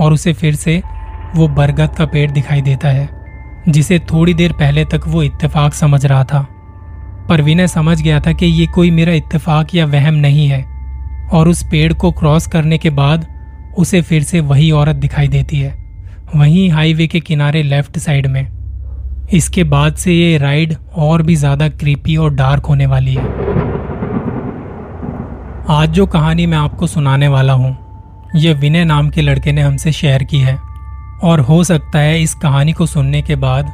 और उसे फिर से वो बरगद का पेड़ दिखाई देता है, जिसे थोड़ी देर पहले तक वो इत्तेफाक समझ रहा था। पर विनय समझ गया था कि ये कोई मेरा इत्तेफाक या वहम नहीं है, और उस पेड़ को क्रॉस करने के बाद उसे फिर से वही औरत दिखाई देती है, वहीं हाईवे के किनारे लेफ़्ट साइड में। इसके बाद से ये राइड और भी ज़्यादा क्रीपी और डार्क होने वाली है। आज जो कहानी मैं आपको सुनाने वाला हूँ ये विनय नाम के लड़के ने हमसे शेयर की है। और हो सकता है इस कहानी को सुनने के बाद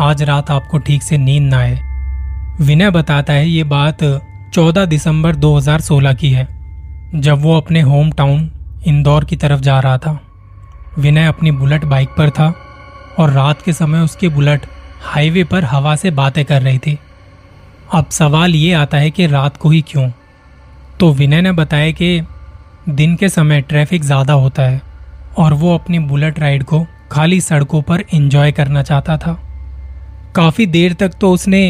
आज रात आपको ठीक से नींद ना आए। विनय बताता है ये बात 14 दिसंबर 2016 की है, जब वो अपने होम टाउन इंदौर की तरफ़ जा रहा था। विनय अपनी बुलेट बाइक पर था और रात के समय उसकी बुलेट हाईवे पर हवा से बातें कर रही थी। अब सवाल ये आता है कि रात को ही क्यों? तो विनय ने बताया कि दिन के समय ट्रैफ़िक ज़्यादा होता है और वो अपनी बुलेट राइड को खाली सड़कों पर एंजॉय करना चाहता था। काफ़ी देर तक तो उसने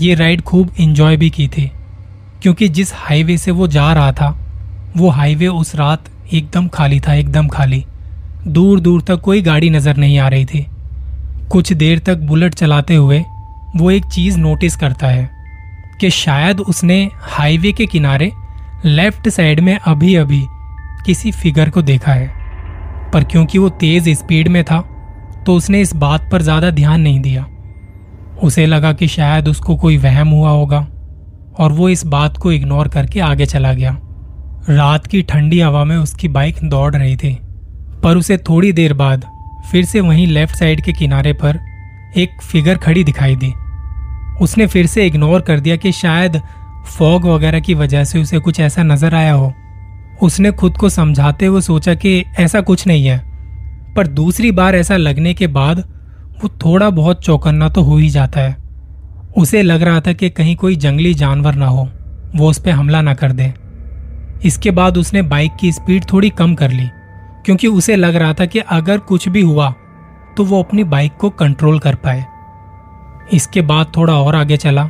ये राइड खूब एंजॉय भी की थी, क्योंकि जिस हाईवे से वो जा रहा था, वो हाईवे उस रात एकदम खाली था, एकदम खाली। दूर दूर तक कोई गाड़ी नज़र नहीं आ रही थी। कुछ देर तक बुलेट चलाते हुए वो एक चीज़ नोटिस करता है कि शायद उसने हाईवे के किनारे लेफ़्ट साइड में अभी अभी किसी फिगर को देखा है। पर क्योंकि वो तेज स्पीड में था तो उसने इस बात पर ज़्यादा ध्यान नहीं दिया। उसे लगा कि शायद उसको कोई वहम हुआ होगा, और वो इस बात को इग्नोर करके आगे चला गया। रात की ठंडी हवा में उसकी बाइक दौड़ रही थी, पर उसे थोड़ी देर बाद फिर से वहीं लेफ़्ट साइड के किनारे पर एक फिगर खड़ी दिखाई दी। उसने फिर से इग्नोर कर दिया कि शायद फॉग वगैरह की वजह से उसे कुछ ऐसा नज़र आया हो। उसने खुद को समझाते हुए सोचा कि ऐसा कुछ नहीं है। पर दूसरी बार ऐसा लगने के बाद वो थोड़ा बहुत चौकन्ना तो हो ही जाता है। उसे लग रहा था कि कहीं कोई जंगली जानवर ना हो, वो उस पर हमला ना कर दे। इसके बाद उसने बाइक की स्पीड थोड़ी कम कर ली, क्योंकि उसे लग रहा था कि अगर कुछ भी हुआ तो वो अपनी बाइक को कंट्रोल कर पाए। इसके बाद थोड़ा और आगे चला,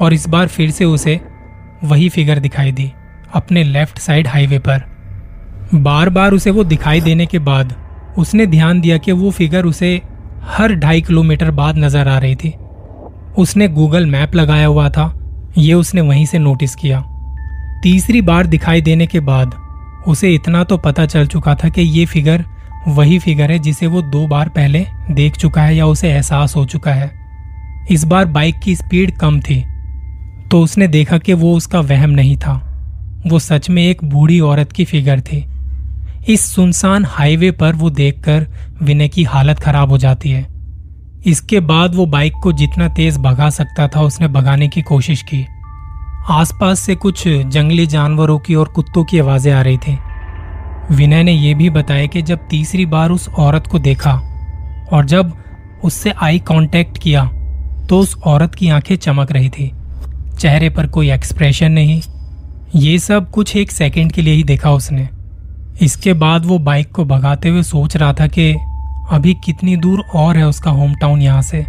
और इस बार फिर से उसे वही फिगर दिखाई दी। अपने लेफ़्ट साइड हाईवे पर। बार बार उसे वो दिखाई देने के बाद, उसने ध्यान दिया कि वो फिगर उसे हर ढाई किलोमीटर बाद नज़र आ रही थी। उसने गूगल मैप लगाया हुआ था। ये उसने वहीं से नोटिस किया। तीसरी बार दिखाई देने के बाद, उसे इतना तो पता चल चुका था कि ये फिगर वही फिगर है जिसे वो दो बार पहले देख चुका है या उसे एहसास हो चुका है। इस बार बाइक की स्पीड कम थी तो उसने देखा कि वो उसका वहम नहीं था। वो सच में एक बूढ़ी औरत की फिगर थी। इस सुनसान हाईवे पर वो देखकर विनय की हालत खराब हो जाती है। इसके बाद वो बाइक को जितना तेज भगा सकता था, उसने भगाने की कोशिश की। आसपास से कुछ जंगली जानवरों की और कुत्तों की आवाज़ें आ रही थी। विनय ने यह भी बताया कि जब तीसरी बार उस औरत को देखा और जब उससे आई कांटेक्ट किया तो उस औरत की आँखें चमक रही थी। चेहरे पर कोई एक्सप्रेशन नहीं ये सब कुछ एक सेकंड के लिए ही देखा उसने। इसके बाद वो बाइक को भगाते हुए सोच रहा था कि अभी कितनी दूर और है उसका होम टाउन यहाँ से।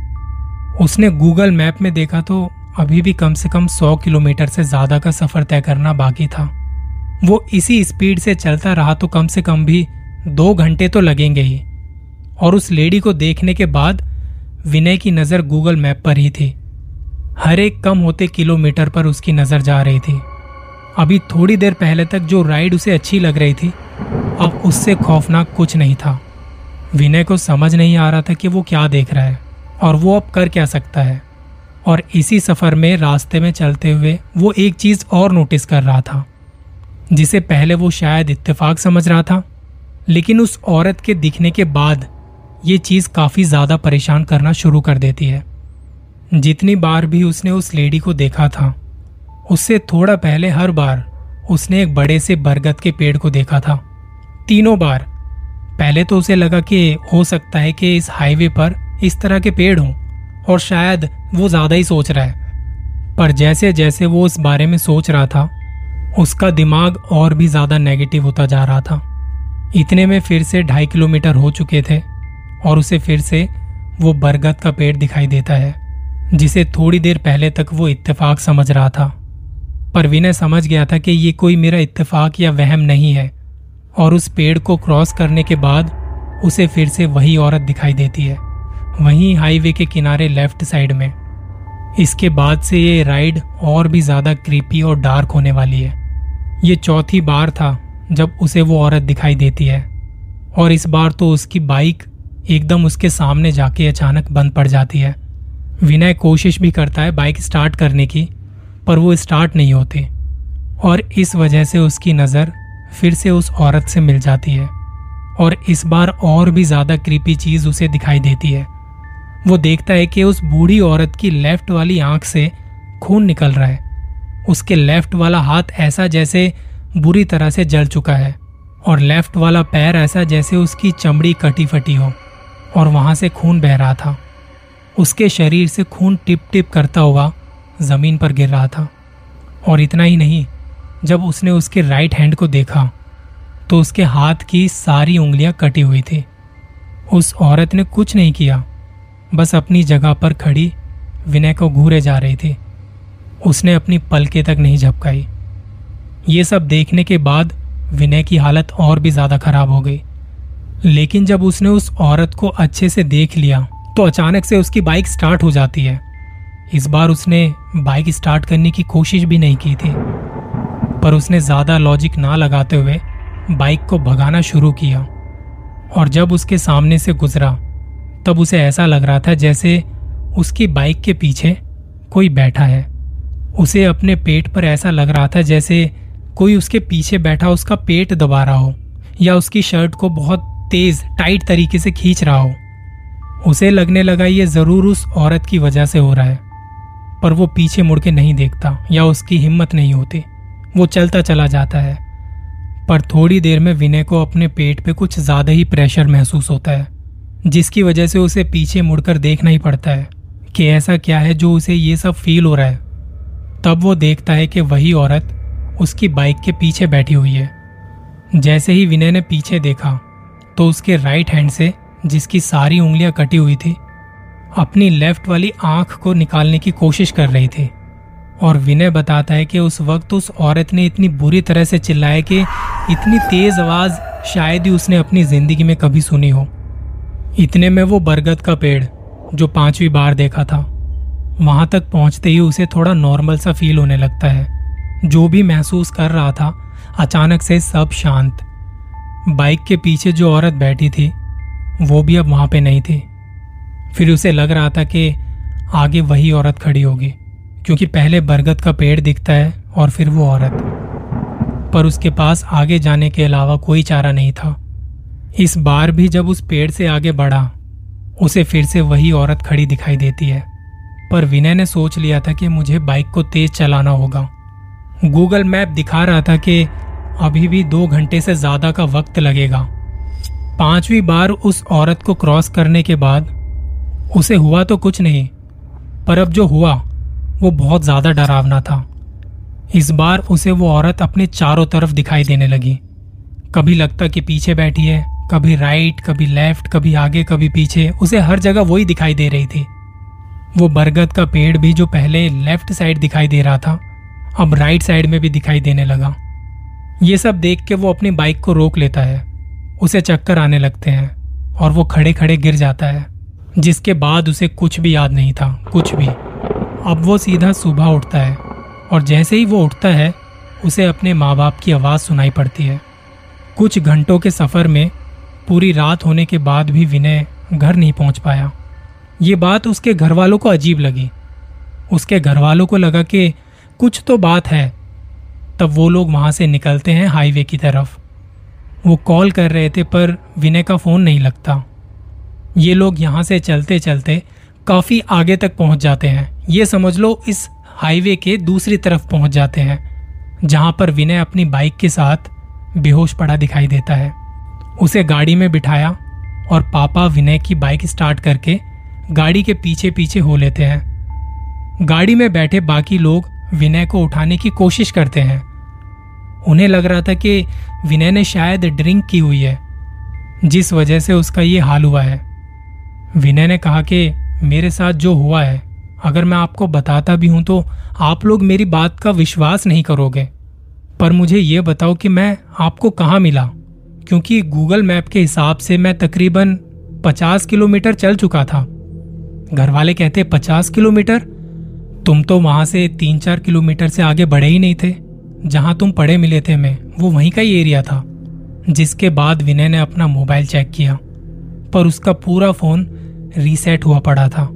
उसने गूगल मैप में देखा तो अभी भी कम से कम सौ किलोमीटर से ज़्यादा का सफ़र तय करना बाकी था। वो इसी स्पीड से चलता रहा तो कम से कम भी दो घंटे तो लगेंगे ही। और उस लेडी को देखने के बाद विनय की नज़र गूगल मैप पर ही थी। हर एक कम होते किलोमीटर पर उसकी नज़र जा रही थी। अभी थोड़ी देर पहले तक जो राइड उसे अच्छी लग रही थी, अब उससे खौफनाक कुछ नहीं था। विनय को समझ नहीं आ रहा था कि वो क्या देख रहा है, और वो अब कर क्या सकता है। और इसी सफ़र में रास्ते में चलते हुए वो एक चीज़ और नोटिस कर रहा था, जिसे पहले वो शायद इत्तेफाक समझ रहा था, लेकिन उस औरत के दिखने के बाद ये चीज़ काफ़ी ज़्यादा परेशान करना शुरू कर देती है। जितनी बार भी उसने उस लेडी को देखा था उससे थोड़ा पहले हर बार उसने एक बड़े से बरगद के पेड़ को देखा था। तीनों बार। पहले तो उसे लगा कि हो सकता है कि इस हाईवे पर इस तरह के पेड़ हों, और शायद वो ज़्यादा ही सोच रहा है। पर जैसे जैसे वो उस बारे में सोच रहा था, उसका दिमाग और भी ज़्यादा नेगेटिव होता जा रहा था। इतने में फिर से ढाई किलोमीटर हो चुके थे, और उसे फिर से वो बरगद का पेड़ दिखाई देता है, जिसे थोड़ी देर पहले तक वो इत्तेफाक समझ रहा था। पर विनय समझ गया था कि ये कोई मेरा इत्तेफाक या वहम नहीं है, और उस पेड़ को क्रॉस करने के बाद उसे फिर से वही औरत दिखाई देती है, वहीं हाईवे के किनारे लेफ़्ट साइड में। इसके बाद से ये राइड और भी ज़्यादा क्रीपी और डार्क होने वाली है। ये चौथी बार था जब उसे वो औरत दिखाई देती है, और इस बार तो उसकी बाइक एकदम उसके सामने जाके अचानक बंद पड़ जाती है। विनय कोशिश भी करता है बाइक स्टार्ट करने की पर वो स्टार्ट नहीं होती और इस वजह से उसकी नज़र फिर से उस औरत से मिल जाती है और इस बार और भी ज़्यादा क्रीपी चीज़ उसे दिखाई देती है। वो देखता है कि उस बूढ़ी औरत की लेफ़्ट वाली आँख से खून निकल रहा है। उसके लेफ़्ट वाला हाथ ऐसा जैसे बुरी तरह से जल चुका है और लेफ़्ट वाला पैर ऐसा जैसे उसकी चमड़ी कटी फटी हो और वहाँ से खून बह रहा था। उसके शरीर से खून टिप टिप करता हुआ ज़मीन पर गिर रहा था। और इतना ही नहीं, जब उसने उसके राइट हैंड को देखा तो उसके हाथ की सारी उंगलियाँ कटी हुई थी। उस औरत ने कुछ नहीं किया, बस अपनी जगह पर खड़ी विनय को घूरे जा रही थी। उसने अपनी पलके तक नहीं झपकाई। ये सब देखने के बाद विनय की हालत और भी ज़्यादा खराब हो गई। लेकिन जब उसने उस औरत को अच्छे से देख लिया तो अचानक से उसकी बाइक स्टार्ट हो जाती है। इस बार उसने बाइक स्टार्ट करने की कोशिश भी नहीं की थी, पर उसने ज़्यादा लॉजिक ना लगाते हुए बाइक को भगाना शुरू किया। और जब उसके सामने से गुजरा, तब उसे ऐसा लग रहा था जैसे उसकी बाइक के पीछे कोई बैठा है। उसे अपने पेट पर ऐसा लग रहा था जैसे कोई उसके पीछे बैठा उसका पेट दबा रहा हो, या उसकी शर्ट को बहुत तेज टाइट तरीके से खींच रहा हो। उसे लगने लगा ये ज़रूर उस औरत की वजह से हो रहा है। पर वो पीछे मुड़ के नहीं देखता या उसकी हिम्मत नहीं होती। वो चलता चला जाता है। पर थोड़ी देर में विनय को अपने पेट पे कुछ ज़्यादा ही प्रेशर महसूस होता है, जिसकी वजह से उसे पीछे मुड़कर देखना ही पड़ता है कि ऐसा क्या है जो उसे ये सब फील हो रहा है। तब वो देखता है कि वही औरत उसकी बाइक के पीछे बैठी हुई है। जैसे ही विनय ने पीछे देखा तो उसके राइट हैंड से जिसकी सारी उंगलियाँ कटी हुई थी अपनी लेफ़्ट वाली आँख को निकालने की कोशिश कर रही थी। और विनय बताता है कि उस वक्त उस औरत ने इतनी बुरी तरह से चिल्लाया कि इतनी तेज आवाज़ शायद ही उसने अपनी ज़िंदगी में कभी सुनी हो। इतने में वो बरगद का पेड़, जो पांचवी बार देखा था, वहाँ तक पहुँचते ही उसे थोड़ा नॉर्मल सा फील होने लगता है। जो भी महसूस कर रहा था, अचानक से सब शांत। बाइक के पीछे जो औरत बैठी थी, वो भी अब वहाँ पे नहीं थी। फिर उसे लग रहा था कि आगे वही औरत खड़ी होगी, क्योंकि पहले बरगद का पेड़ दिखता है और फिर वो औरत। पर उसके पास आगे जाने के अलावा कोई चारा नहीं था। इस बार भी जब उस पेड़ से आगे बढ़ा, उसे फिर से वही औरत खड़ी दिखाई देती है। पर विनय ने सोच लिया था कि मुझे बाइक को तेज चलाना होगा। गूगल मैप दिखा रहा था कि अभी भी दो घंटे से ज़्यादा का वक्त लगेगा। पांचवी बार उस औरत को क्रॉस करने के बाद उसे हुआ तो कुछ नहीं, पर अब जो हुआ, वो बहुत ज़्यादा डरावना था। इस बार उसे वो औरत अपने चारों तरफ़ दिखाई देने लगी। कभी लगता कि पीछे बैठी है, कभी राइट, कभी लेफ़्ट, कभी आगे, कभी पीछे, उसे हर जगह वही दिखाई दे रही थी। वो बरगद का पेड़ भी जो पहले लेफ़्ट साइड दिखाई दे रहा था, अब राइट साइड में भी दिखाई देने लगा। ये सब देख के वो अपनी बाइक को रोक लेता है, उसे चक्कर आने लगते हैं, और वो खड़े खड़े गिर जाता है। जिसके बाद उसे कुछ भी याद नहीं था, कुछ भी। अब वो सीधा सुबह उठता है और जैसे ही वो उठता है, उसे अपने माँ बाप की आवाज़ सुनाई पड़ती है। कुछ घंटों के सफ़र में पूरी रात होने के बाद भी विनय घर नहीं पहुँच पाया। ये बात उसके घर वालों को अजीब लगी। उसके घर वालों को लगा कि कुछ तो बात है। तब वो लोग वहाँ से निकलते हैं हाईवे की तरफ़। वो कॉल कर रहे थे पर विनय का फ़ोन नहीं लगता। ये लोग यहाँ से चलते चलते काफ़ी आगे तक पहुँच जाते हैं। ये समझ लो इस हाईवे के दूसरी तरफ़ पहुँच जाते हैं, जहाँ पर विनय अपनी बाइक के साथ बेहोश पड़ा दिखाई देता है। उसे गाड़ी में बिठाया और पापा विनय की बाइक स्टार्ट करके गाड़ी के पीछे पीछे हो लेते हैं। गाड़ी में बैठे बाकी लोग विनय को उठाने की कोशिश करते हैं। उन्हें लग रहा था कि विनय ने शायद ड्रिंक की हुई है, जिस वजह से उसका ये हाल हुआ है। विनय ने कहा कि मेरे साथ जो हुआ है, अगर मैं आपको बताता भी हूँ तो आप लोग मेरी बात का विश्वास नहीं करोगे। पर मुझे ये बताओ कि मैं आपको कहाँ मिला? क्योंकि गूगल मैप के हिसाब से मैं तकरीबन पचास किलोमीटर चल चुका था। घर वाले कहते, पचास किलोमीटर? तुम तो वहाँ से तीन चार किलोमीटर से आगे बढ़े ही नहीं थे। जहाँ तुम पढ़े मिले थे मैं, वो वहीं का ही एरिया था। जिसके बाद विनय ने अपना मोबाइल चेक किया। पर उसका पूरा फ़ोन रीसेट हुआ पड़ा था।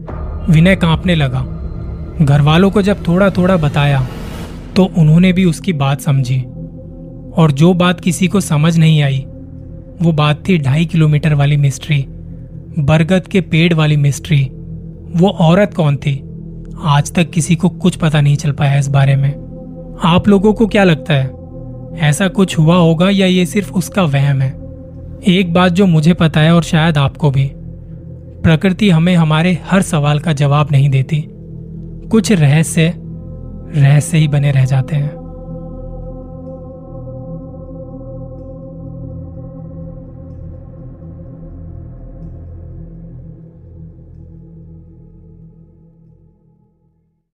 विनय कांपने लगा। घर वालों को जब थोड़ा थोड़ा बताया तो उन्होंने भी उसकी बात समझी। और जो बात किसी को समझ नहीं आई, वो बात थी ढाई किलोमीटर वाली मिस्ट्री, बरगद के पेड़ वाली मिस्ट्री। वो औरत कौन थी? आज तक किसी को कुछ पता नहीं चल पाया इस बारे में। आप लोगों को क्या लगता है? ऐसा कुछ हुआ होगा या ये सिर्फ़ उसका वहम है? एक बात जो मुझे पता है और शायद आपको भी। प्रकृति हमें हमारे हर सवाल का जवाब नहीं देती। कुछ रहस्य रहस्य ही बने रह जाते हैं।